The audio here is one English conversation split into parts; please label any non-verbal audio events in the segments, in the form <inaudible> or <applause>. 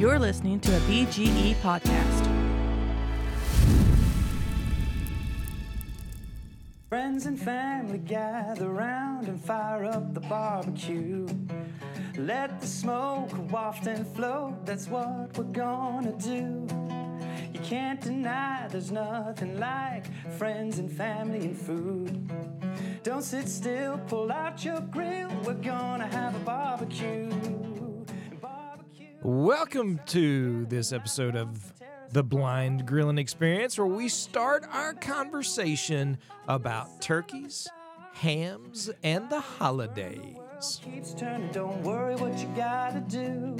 You're listening to a BGE podcast. Friends and family gather round and fire up the barbecue. Let the smoke waft and float, that's what we're gonna do. You can't deny there's nothing like friends and family and food. Don't sit still, pull out your grill, we're gonna have a barbecue. Welcome to this episode of the Blind Grilling Experience, where we start our conversation about turkeys, hams, and the holidays. keeps turning, don't worry what you gotta do.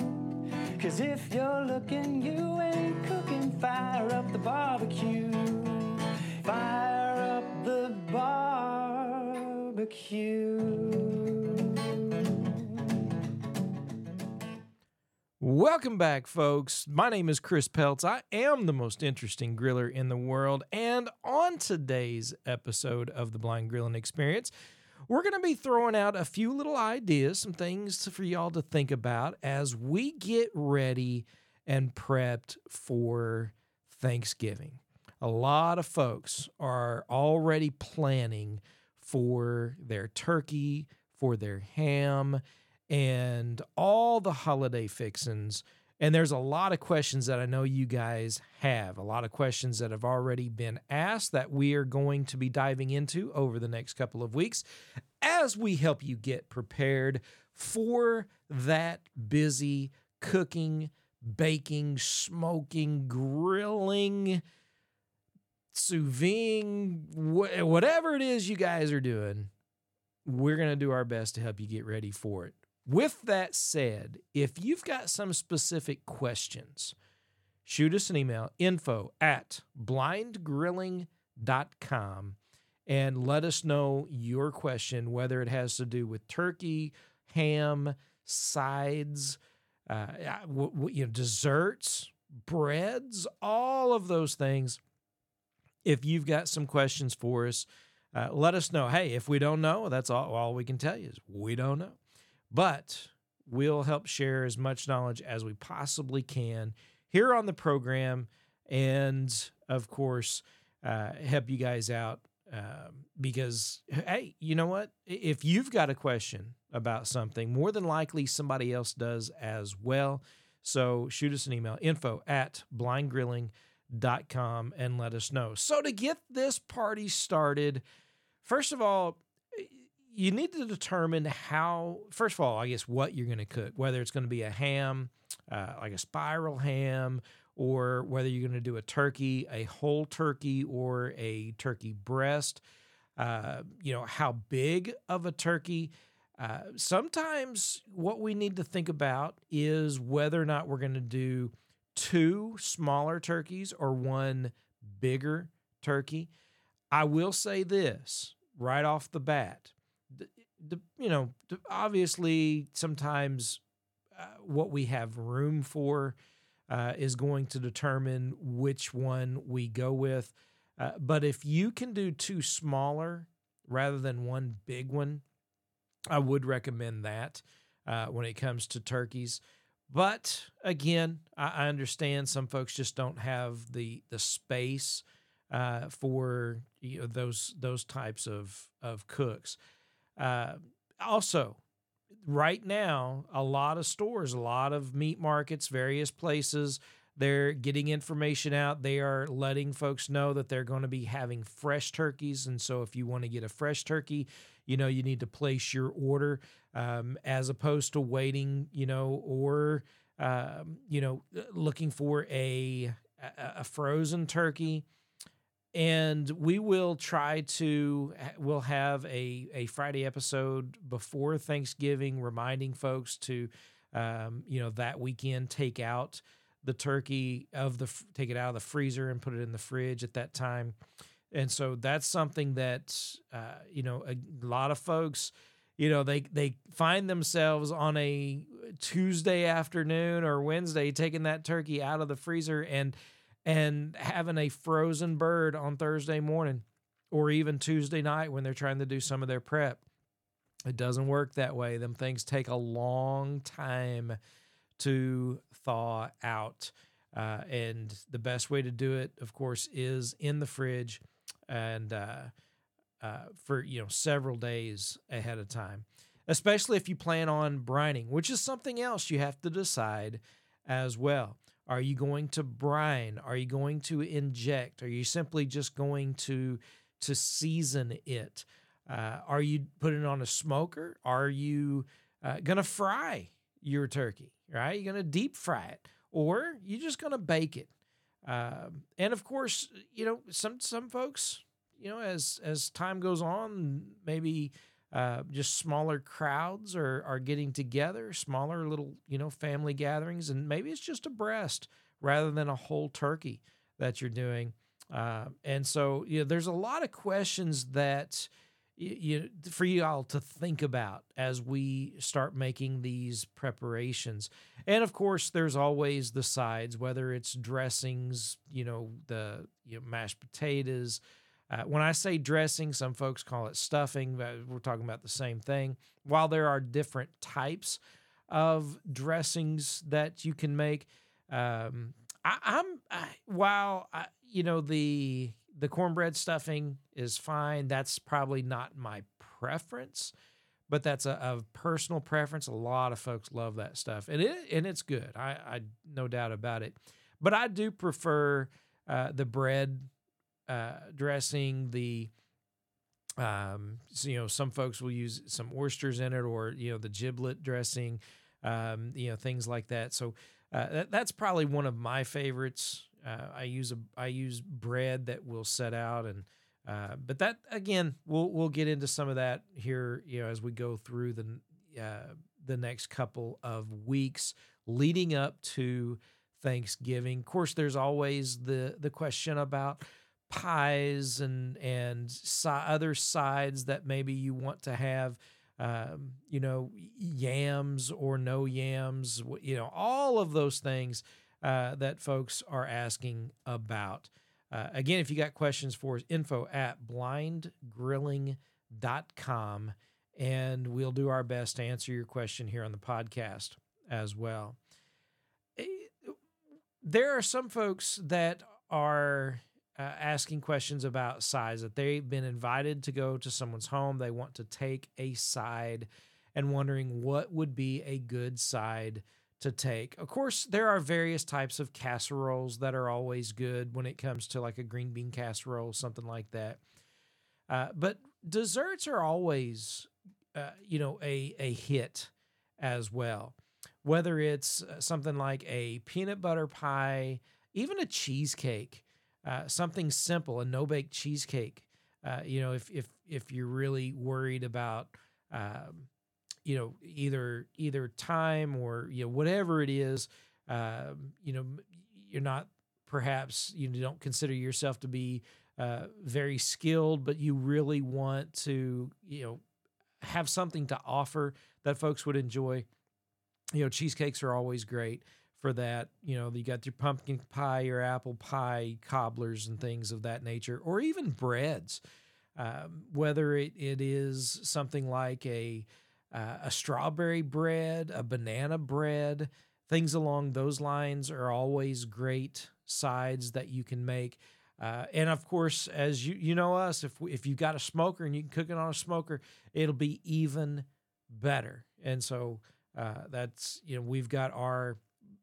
Cause if you're looking, you ain't cooking. Fire up the barbecue. Fire up the barbecue. Welcome back, folks. My name is Chris Peltz. I am the most interesting griller in the world. And on today's episode of the Blind Grilling Experience, we're going to be throwing out a few little ideas, some things for y'all to think about as we get ready and prepped for Thanksgiving. A lot of folks are already planning for their turkey, for their ham, and all the holiday fixins. And there's a lot of questions that I know you guys have, a lot of questions that have already been asked that we are going to be diving into over the next couple of weeks as we help you get prepared for that busy cooking, baking, smoking, grilling, sous vide, whatever it is you guys are doing. We're going to do our best to help you get ready for it. With that said, if you've got some specific questions, shoot us an email info at blindgrilling.com and let us know your question, whether it has to do with turkey, ham, sides, uh, w- you know, desserts, breads, all of those things. If you've got some questions for us, uh, let us know. Hey, if we don't know, that's all, all we can tell you is we don't know. But we'll help share as much knowledge as we possibly can here on the program. And of course, uh, help you guys out um, because, hey, you know what? If you've got a question about something, more than likely somebody else does as well. So shoot us an email info at blindgrilling.com and let us know. So to get this party started, first of all, you need to determine how, first of all, I guess what you're going to cook, whether it's going to be a ham, uh, like a spiral ham, or whether you're going to do a turkey, a whole turkey, or a turkey breast. Uh, you know, how big of a turkey. Uh, sometimes what we need to think about is whether or not we're going to do two smaller turkeys or one bigger turkey. I will say this right off the bat. The, you know, obviously, sometimes uh, what we have room for uh, is going to determine which one we go with. Uh, but if you can do two smaller rather than one big one, I would recommend that uh, when it comes to turkeys. But again, I, I, understand some folks just don't have the the space uh, for you know, those those types of of cooks. Uh, also, right now, a lot of stores, a lot of meat markets, various places, they're getting information out. They are letting folks know that they're going to be having fresh turkeys. And so, if you want to get a fresh turkey, you know, you need to place your order um, as opposed to waiting, you know, or, um, you know, looking for a, a frozen turkey and we will try to we'll have a, a friday episode before thanksgiving reminding folks to um, you know that weekend take out the turkey of the take it out of the freezer and put it in the fridge at that time. And so that's something that uh, you know a lot of folks you know they they find themselves on a tuesday afternoon or wednesday taking that turkey out of the freezer and and having a frozen bird on Thursday morning or even Tuesday night when they're trying to do some of their prep. It doesn't work that way. Them things take a long time to thaw out. Uh, and the best way to do it, of course, is in the fridge and uh, uh, for you know several days ahead of time. Especially if you plan on brining, which is something else you have to decide as well. Are you going to brine? Are you going to inject? Are you simply just going to to season it? Uh, are you putting it on a smoker? Are you uh, going to fry your turkey? Right? You're going to deep fry it, or you're just going to bake it. Um, and of course, you know some some folks, you know, as as time goes on, maybe uh, just smaller crowds are are getting together, smaller little you know family gatherings, and maybe it's just a breast rather than a whole turkey that you're doing. Uh, and so, you know, there's a lot of questions that you, you for you all to think about as we start making these preparations. And of course, there's always the sides, whether it's dressings, you know, the you know, mashed potatoes. Uh, when I say dressing, some folks call it stuffing. But we're talking about the same thing. While there are different types of dressings that you can make, um, I, I'm I, while I, you know the the cornbread stuffing is fine. That's probably not my preference, but that's a, a, personal preference. A lot of folks love that stuff, and it and it's good. I, I no doubt about it. But I do prefer uh, the bread uh, dressing. The um, so, you know, some folks will use some oysters in it, or you know, the giblet dressing. Um, you know, things like that. So uh, that, that's probably one of my favorites. Uh, I use a I use bread that will set out and uh, but that again we'll we'll get into some of that here you know as we go through the uh, the next couple of weeks leading up to Thanksgiving. Of course, there's always the the question about pies and and si- other sides that maybe you want to have. Um, you know, yams or no yams, you know, all of those things uh, that folks are asking about. Uh, again, if you got questions for us, info at blindgrilling.com, and we'll do our best to answer your question here on the podcast as well. Eh, there are some folks that are uh, asking questions about sides that they've been invited to go to someone's home. They want to take a side and wondering what would be a good side to take. Of course, there are various types of casseroles that are always good when it comes to like a green bean casserole, something like that. Uh, but desserts are always, uh, you know, a a hit as well. Whether it's uh, something like a peanut butter pie, even a cheesecake, uh, something simple, a no bake cheesecake. Uh, you know, if if if you're really worried about um, you know either either time or you know whatever it is um, you know you're not perhaps you don't consider yourself to be uh, very skilled but you really want to you know have something to offer that folks would enjoy you know cheesecakes are always great for that you know you got your pumpkin pie your apple pie cobblers and things of that nature or even breads um, whether it, it is something like a uh, a strawberry bread, a banana bread, things along those lines are always great sides that you can make. Uh, and of course, as you you know us, if we, if you got a smoker and you can cook it on a smoker, it'll be even better. And so uh, that's you know we've got our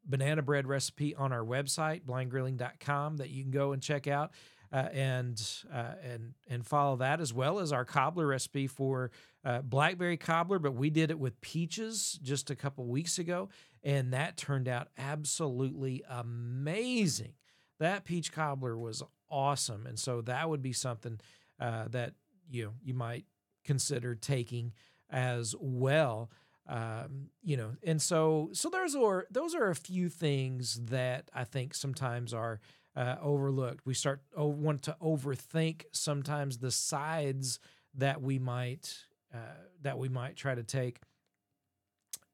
banana bread recipe on our website blindgrilling.com that you can go and check out uh, and uh, and and follow that as well as our cobbler recipe for uh, blackberry cobbler. But we did it with peaches just a couple weeks ago, and that turned out absolutely amazing. That peach cobbler was awesome, and so that would be something uh, that you you might consider taking as well. Um, you know, and so so there's or those are a few things that I think sometimes are uh, overlooked. We start oh, want to overthink sometimes the sides that we might uh, that we might try to take,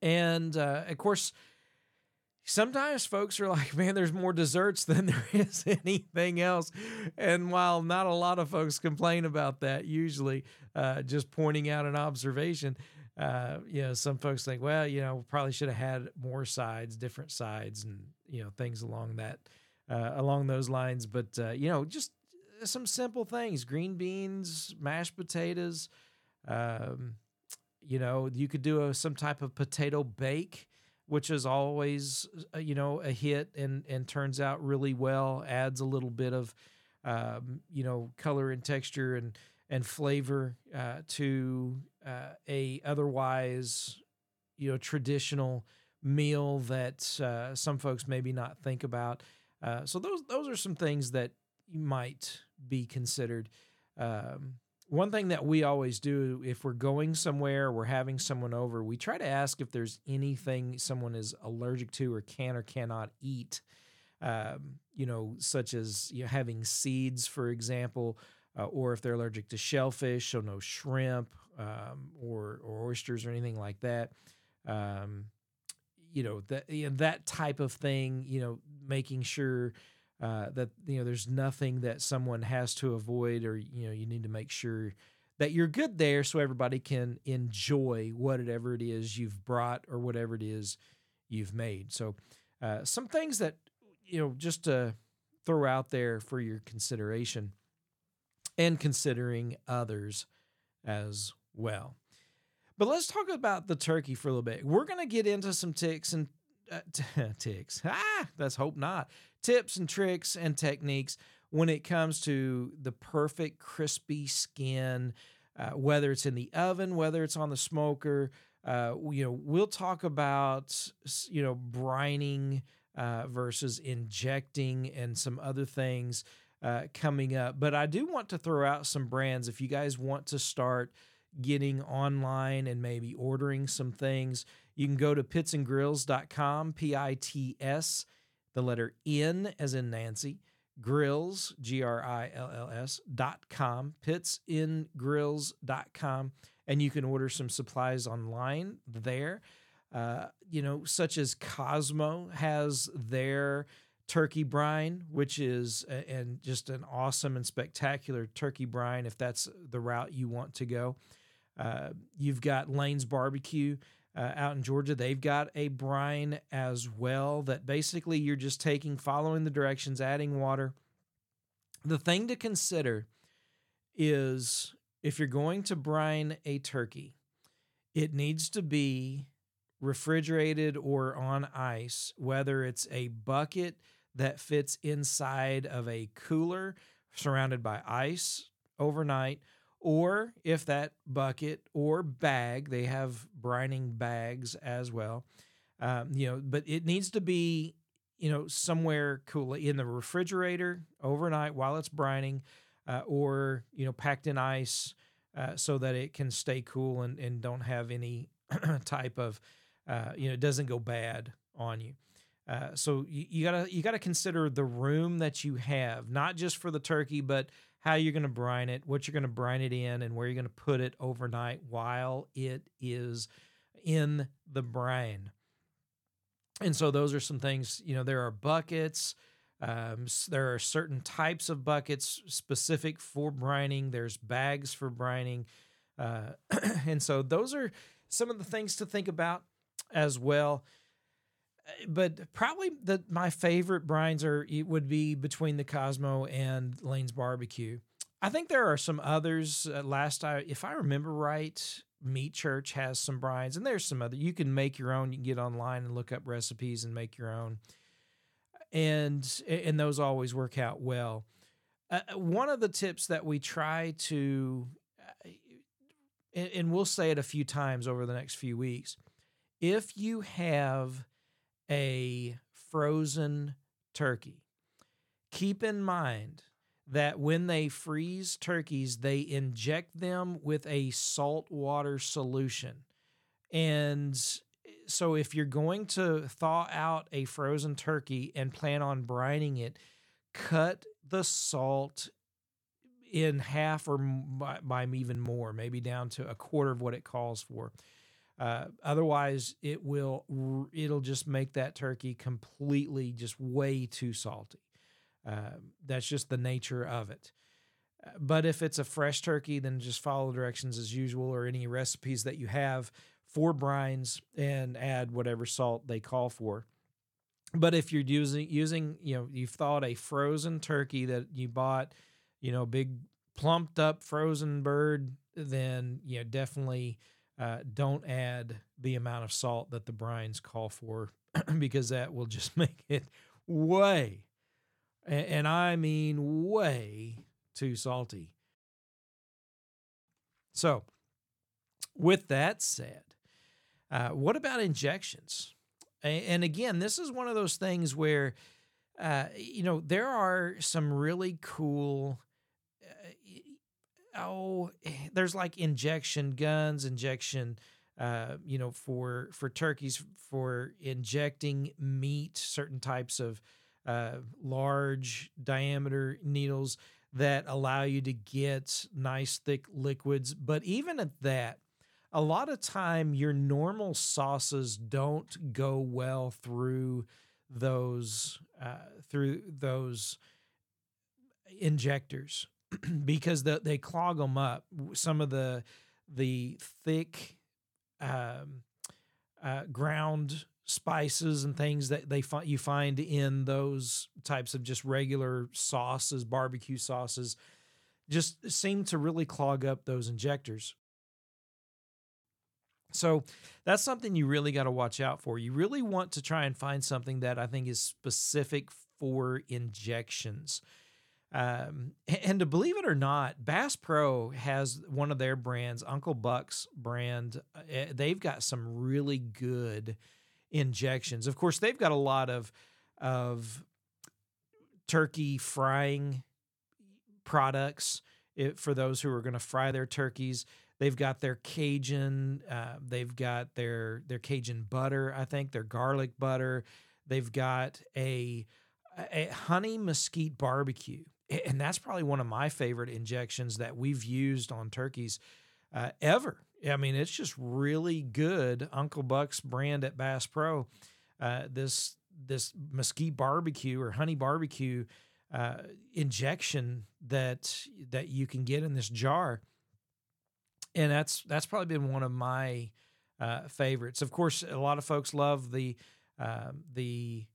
and uh, of course. Sometimes folks are like, <laughs> man, there's more desserts than there <laughs> is anything else. And while not a lot of folks complain about that, usually uh, just pointing out an observation, uh, you know, some folks think, well, you know, probably should have had more sides, different sides, and you know, things along that, uh, along those lines. But uh, you know, just some simple things: green beans, mashed potatoes. Um, you know, you could do a, some type of potato bake, which is always, uh, you know, a hit and and turns out really well. Adds a little bit of, um, you know, color and texture and and flavor uh, to uh, a otherwise, you know, traditional meal that uh, some folks maybe not think about. Uh, so those those are some things that might be considered. Um, one thing that we always do if we're going somewhere, we're having someone over, we try to ask if there's anything someone is allergic to or can or cannot eat. Um, you know, such as you know, having seeds, for example, uh, or if they're allergic to shellfish, so no shrimp um, or or oysters or anything like that. Um, you know that you know, that type of thing. You know, making sure uh, that you know there's nothing that someone has to avoid, or you know you need to make sure that you're good there so everybody can enjoy whatever it is you've brought or whatever it is you've made. So uh, some things that you know just to throw out there for your consideration and considering others as well. But let's talk about the turkey for a little bit. We're going to get into some ticks and uh, t- <laughs> ticks. Ah, let's hope not. Tips and tricks and techniques when it comes to the perfect crispy skin, uh, whether it's in the oven, whether it's on the smoker. Uh, you know, we'll talk about you know brining uh, versus injecting and some other things uh, coming up. But I do want to throw out some brands if you guys want to start getting online and maybe ordering some things. You can go to pitsandgrills.com, P I T S, the letter N as in Nancy, grills, G R I L L S, dot com, pitsingrills.com. And you can order some supplies online there. Uh, you know, such as Kosmo has their turkey brine, which is a, and just an awesome and spectacular turkey brine if that's the route you want to go. Uh, you've got Lane's Barbecue uh, out in Georgia. They've got a brine as well that basically you're just taking, following the directions, adding water. The thing to consider is if you're going to brine a turkey, it needs to be refrigerated or on ice, whether it's a bucket that fits inside of a cooler surrounded by ice overnight, or if that bucket or bag, they have brining bags as well. Um, you know, but it needs to be, you know, somewhere cool in the refrigerator overnight while it's brining, uh, or you know, packed in ice uh, so that it can stay cool and, and don't have any <clears throat> type of, uh, you know, it doesn't go bad on you. Uh, so you, gotta you gotta consider the room that you have, not just for the turkey, but how you're gonna brine it, what you're gonna brine it in, and where you're gonna put it overnight while it is in the brine. And so those are some things. You know, there are buckets. Um, there are certain types of buckets specific for brining. There's bags for brining, uh, <clears throat> and so those are some of the things to think about as well but probably the my favorite brines are it would be between the Kosmo and Lane's Barbecue. I think there are some others. Uh, last I, if I remember right, Meat Church has some brines, and there's some other. You can make your own. You can get online and look up recipes and make your own, and and those always work out well. Uh, one of the tips that we try to, uh, and, and we'll say it a few times over the next few weeks, if you have a frozen turkey. Keep in mind that when they freeze turkeys, they inject them with a salt water solution. And so, if you're going to thaw out a frozen turkey and plan on brining it, cut the salt in half or by, by even more, maybe down to a quarter of what it calls for. Uh, otherwise, it will it'll just make that turkey completely just way too salty. Uh, that's just the nature of it. But if it's a fresh turkey, then just follow directions as usual or any recipes that you have for brines and add whatever salt they call for. But if you're using using, you know, you've thawed a frozen turkey that you bought, you know, big plumped up frozen bird, then you know definitely uh, don't add the amount of salt that the brines call for <clears throat> because that will just <laughs> make it way, and, I mean way too salty. So, with that said, uh, what about injections? And again, this is one of those things where, uh, you know, there are some really cool. Oh, there's like injection guns, injection, uh, you know, for for turkeys for injecting meat, certain types of uh, large diameter needles that allow you to get nice thick liquids. But even at that, a lot of time your normal sauces don't go well through those uh, through those injectors <clears throat> because the, they clog them up. Some of the the thick um, uh, ground spices and things that they find you find in those types of just regular sauces, barbecue sauces, just seem to really clog up those injectors. So that's something you really got to watch out for. You really want to try and find something that I think is specific for injections. Um, and to believe it or not, Bass Pro has one of their brands, Uncle Buck's brand. Uh, they've got some really good injections. Of course, they've got a lot of of turkey frying products it, for those who are going to fry their turkeys. They've got their Cajun, uh, they've got their their Cajun butter, I think their garlic butter. They've got a a honey mesquite barbecue, and that's probably one of my favorite injections that we've used on turkeys uh, ever. I mean, it's just really good. Uncle Buck's brand at Bass Pro. Uh, this this mesquite barbecue or honey barbecue uh, injection that that you can get in this jar, and that's that's probably been one of my uh, favorites. Of course, a lot of folks love the um, the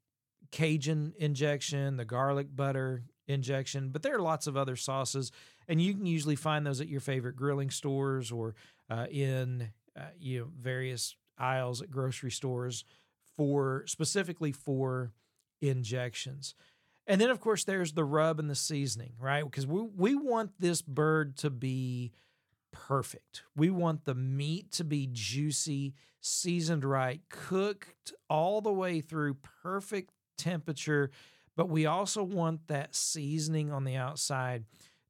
Cajun injection, the garlic butter injection, but there are lots of other sauces, and you can usually find those at your favorite grilling stores or uh, in uh, you know various aisles at grocery stores for specifically for injections. And then of course there's the rub and the seasoning, right? Because we we want this bird to be perfect. We want the meat to be juicy, seasoned right, cooked all the way through perfect temperature, but we also want that seasoning on the outside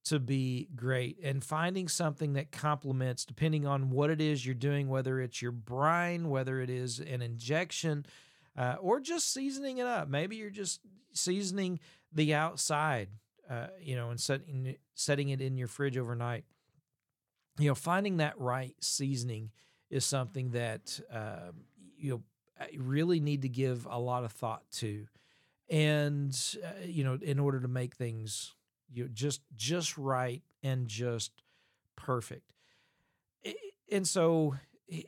to be great and finding something that complements depending on what it is you're doing whether it's your brine whether it is an injection uh, or just seasoning it up. Maybe you're just seasoning the outside uh, you know and setting setting it in your fridge overnight. You know finding that right seasoning is something that uh, you know really need to give a lot of thought to and uh, you know in order to make things you know, just just right and just perfect. And so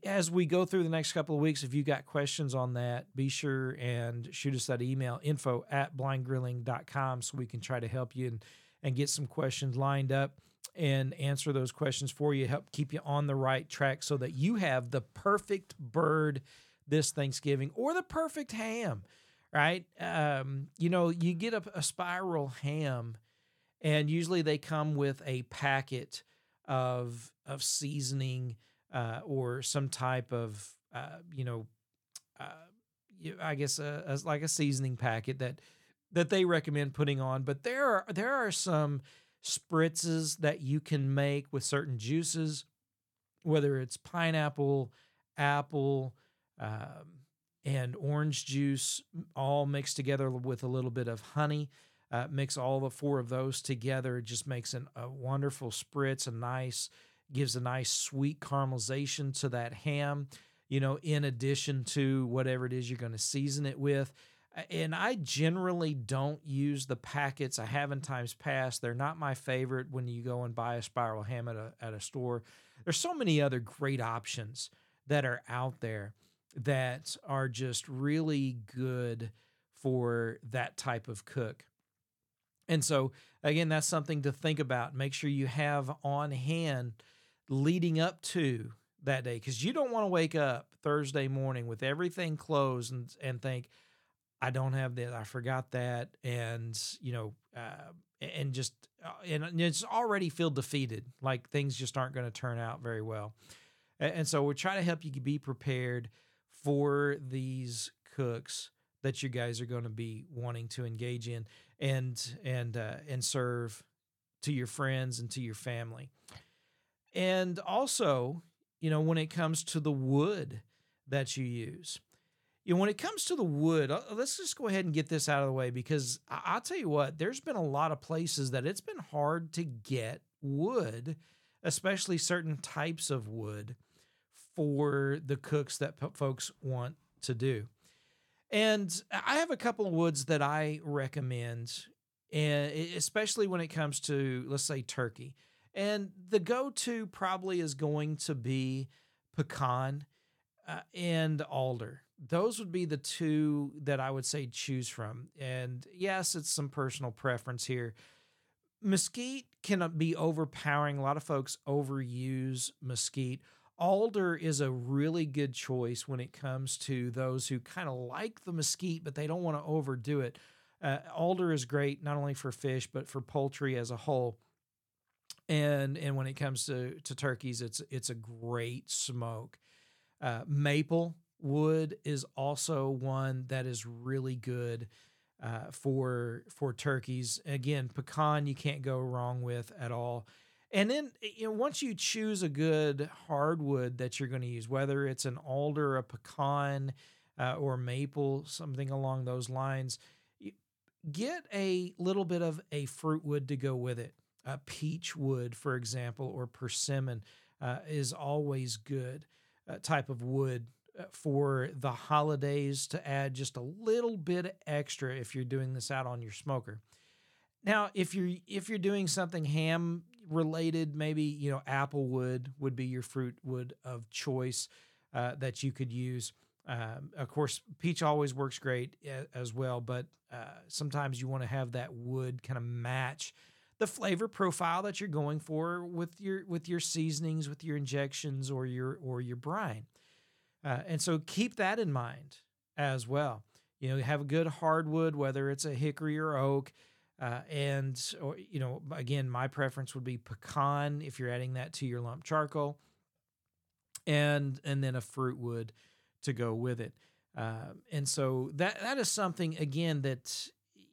as we go through the next couple of weeks, if you got questions on that, be sure and shoot us that email info at blindgrilling.com so we can try to help you and, and get some questions lined up and answer those questions for you, help keep you on the right track so that you have the perfect bird this Thanksgiving or the perfect ham, right? Um, you know, you get a, a spiral ham and usually they come with a packet of of seasoning uh, or some type of uh, you know uh, I guess a, a, like a seasoning packet that that they recommend putting on. But there are there are some spritzes that you can make with certain juices, whether it's pineapple, apple. Um, and orange juice all mixed together with a little bit of honey uh, mix all the four of those together. It just makes an, a wonderful spritz, a nice, gives a nice sweet caramelization to that ham. You know, in addition to whatever it is you're going to season it with. And I generally don't use the packets. I have in times past. They're not my favorite when you go and buy a spiral ham at a, at a store. There's so many other great options that are out there that are just really good for that type of cook. And so, again, that's something to think about. Make sure you have on hand leading up to that day because you don't want to wake up Thursday morning with everything closed and, and think, I don't have that. I forgot that. And, you know, uh, and just, uh, and it's already feel defeated. Like things just aren't going to turn out very well. And, and so we're trying to help you be prepared for these cooks that you guys are going to be wanting to engage in and and uh, and serve to your friends and to your family. And also, you know, when it comes to the wood that you use, you know, when it comes to the wood, uh, let's just go ahead and get this out of the way because I- will tell you what, there's been a lot of places that it's been hard to get wood, especially certain types of wood for the cooks that p- folks want to do. And I have a couple of woods that I recommend, and especially when it comes to, let's say, turkey. And the go to probably is going to be pecan uh, and alder. Those would be the two that I would say choose from. And yes, it's some personal preference here. Mesquite can be overpowering. A lot of folks overuse mesquite alder is a really good choice when it comes to those who kind of like the mesquite, but they don't want to overdo it. Uh, alder is great not only for fish but for poultry as a whole. And and when it comes to to turkeys, it's it's a great smoke. Uh, maple wood is also one that is really good uh, for for turkeys. Again, pecan you can't go wrong with at all. And then eh, you know, once you choose a good hardwood that you're going to use, whether it's an alder, a pecan, uh, or maple, something along those lines, get a little bit of a fruit wood to go with it. A peach wood, for example, or persimmon uh, is always good uh, type of wood uh, for the holidays to add just a little bit extra if you're doing this out on your smoker. Now, if you're if you're doing something ham related, maybe you know apple wood would be your fruit wood of choice uh, that you could use. Um, of course, peach always works great as well, but uh, sometimes you want to have that wood kind of match the flavor profile that you're going for with your with your seasonings, with your injections, or your or your brine. Uh, and so keep that in mind as well. You know, have a good hardwood, whether it's a hickory or oak. Uh, and or you know again my preference would be pecan if you're adding that to your lump charcoal. And and then a fruit wood to go with it. Uh, and so that that is something again that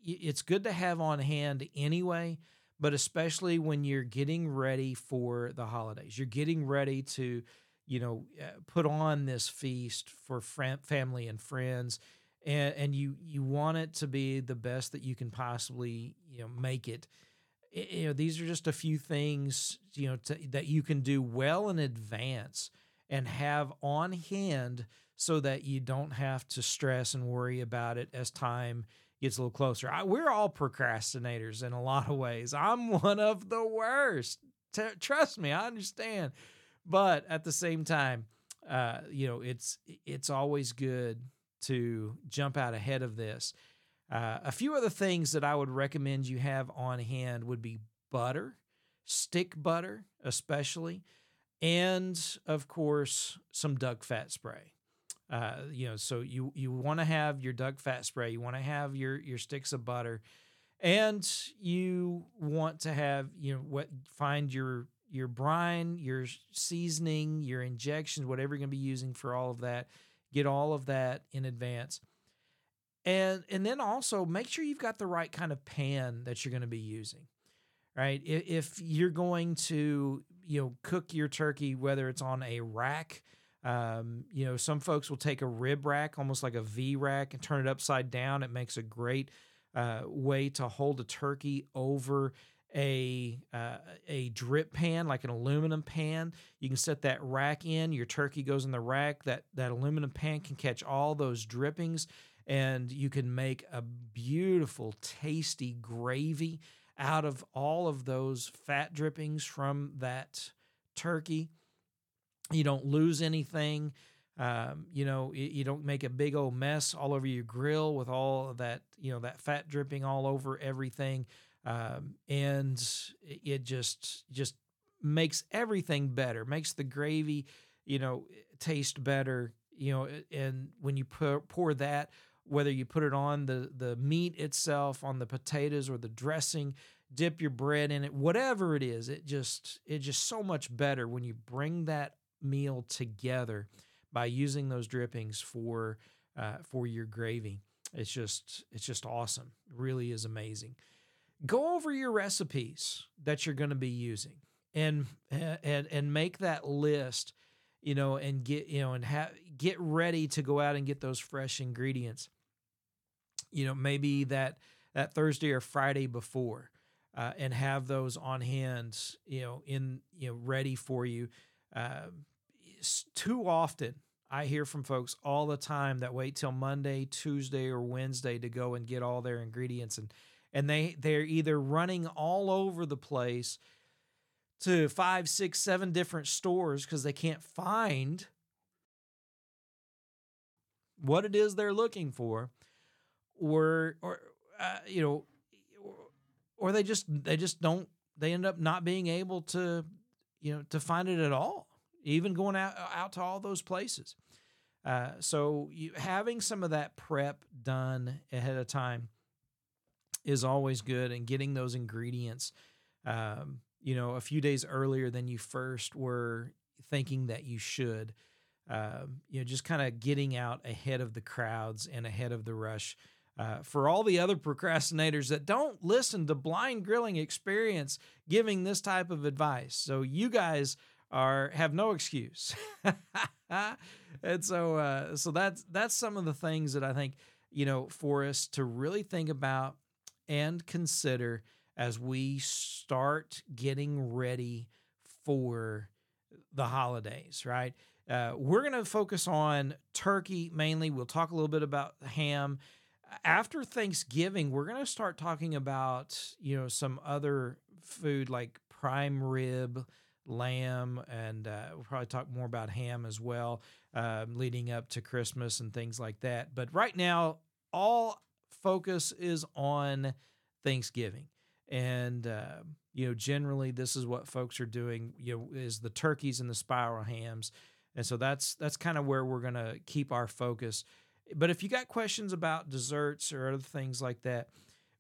it's good to have on hand anyway but especially when you're getting ready for the holidays. You're getting ready to you know uh, put on this feast for fr- family and friends and and you you want it to be the best that you can possibly you know make it you know these are just a few things you know to, that you can do well in advance and have on hand so that you don't have to stress and worry about it as time gets a little closer. I, we're all procrastinators in a lot of ways. I'm <laughs> one of the worst. T- trust me, I understand. But at the same time, uh, you know, it's it's always good to jump out ahead of this. Uh, a few other things that I would recommend you have on hand would be butter, stick butter, especially, and of course, some duck fat spray. Uh, you know, so you you want to have your duck fat spray, you want to have your your sticks of butter, and you want to have you know what find your your brine, your seasoning, your injections, whatever you're going to be using for all of that Get all of that in advance. And and then also make sure you've got the right kind of pan that you're going to be using. Right? If you're going to, you know, cook your turkey whether it's on a rack, um, you know, some folks will take a rib rack, almost like a V rack, and turn it upside down. It makes a great uh, way to hold a turkey over a uh, a drip pan like an aluminum pan you can set that rack in your turkey goes in the rack that that aluminum pan can catch all those drippings and you can make a beautiful, tasty gravy out of all of those fat drippings from that turkey. You don't lose anything. Um, you know, you don't make a big old mess all over your grill with all that, you know, that fat dripping all over everything. Um, and it- it just just makes everything better, makes the gravy, you know, taste better. You know, and when you pour, pour that, whether you put it on the the meat itself, on the potatoes or the dressing, dip your bread in it, whatever it is, it just it's just so much better when you bring that meal together by using those drippings for uh, for your gravy. It's just it's just awesome. It really is amazing. Go over your recipes that you're going to be using and and and make that list, you know, and get you know and have get ready to go out and get those fresh ingredients. You know, maybe that that Thursday or Friday before, uh, and have those on hand, you know, in you know ready for you. Uh, too often, I hear from folks all the time that wait till Monday, Tuesday, or Wednesday to go and get all their ingredients, and and they they're either running all over the place to five, six, seven different stores because they can't find what it is they're looking for, or or uh, you know, or, or they just they just don't they end up not being able to you know to find it at all, even going out out to all those places. Uh, so you, having some of that prep done ahead of time is always good, and getting those ingredients, um, you know, a few days earlier than you first were thinking that you should. Um, you know, just kind of getting out ahead of the crowds and ahead of the rush. Uh, for all the other procrastinators that don't listen to blind grilling experience giving this type of advice so you guys are have no excuse <laughs> and so uh, so that's that's some of the things that i think you know for us to really think about and consider as we start getting ready for the holidays right? Uh, we're going to focus on turkey mainly. We'll talk a little bit about ham. After Thanksgiving, we're going to start talking about, you know, some other food like prime rib, lamb, and uh, we'll probably talk more about ham as well, um, leading up to Christmas and things like that. But right now, all focus is on Thanksgiving. And, uh, you know, generally this is what folks are doing, you know, is the turkeys and the spiral hams. And so that's that's kind of where we're going to keep our focus. But if you got questions about desserts or other things like that,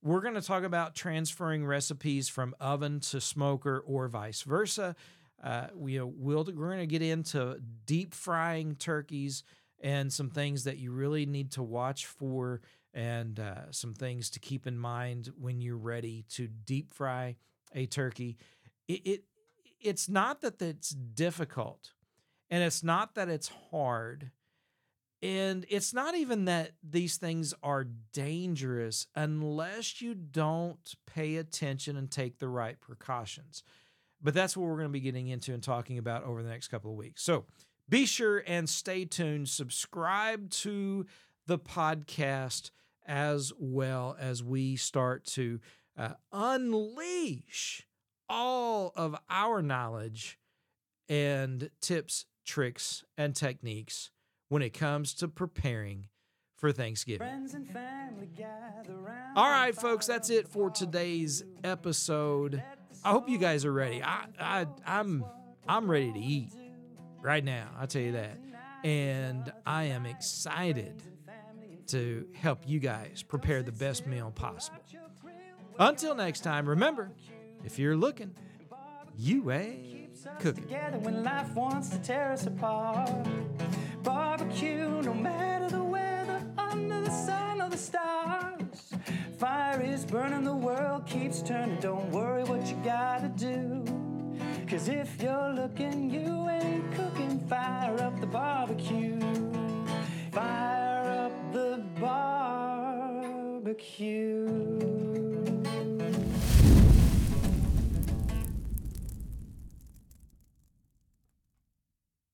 we're going to talk about transferring recipes from oven to smoker or vice versa. Uh, we will we're going to get into deep frying turkeys and some things that you really need to watch for and uh, some things to keep in mind when you're ready to deep fry a turkey. It, it it's not that it's difficult, and it's not that it's hard and it's not even that these things are dangerous unless you don't pay attention and take the right precautions. But that's what we're going to be getting into and talking about over the next couple of weeks. So be sure and stay tuned. Subscribe to the podcast as well as we start to uh, unleash all of our knowledge and tips, tricks, and techniques when it comes to preparing for Thanksgiving. Friends and family gather round All right, folks, that's it for today's episode. I hope you guys are ready. I, I I'm I'm ready to eat right now. I'll tell you that. And I am excited to help you guys prepare the best meal possible. Until next time, remember, if you're looking, you ain't cooking. together when life wants to tear us apart. Barbecue, no matter the weather, under the sun or the stars. Fire is burning, the world keeps turning. Don't worry what you gotta do. Cause if you're looking, you ain't cooking. Fire up the barbecue. Fire barbecue.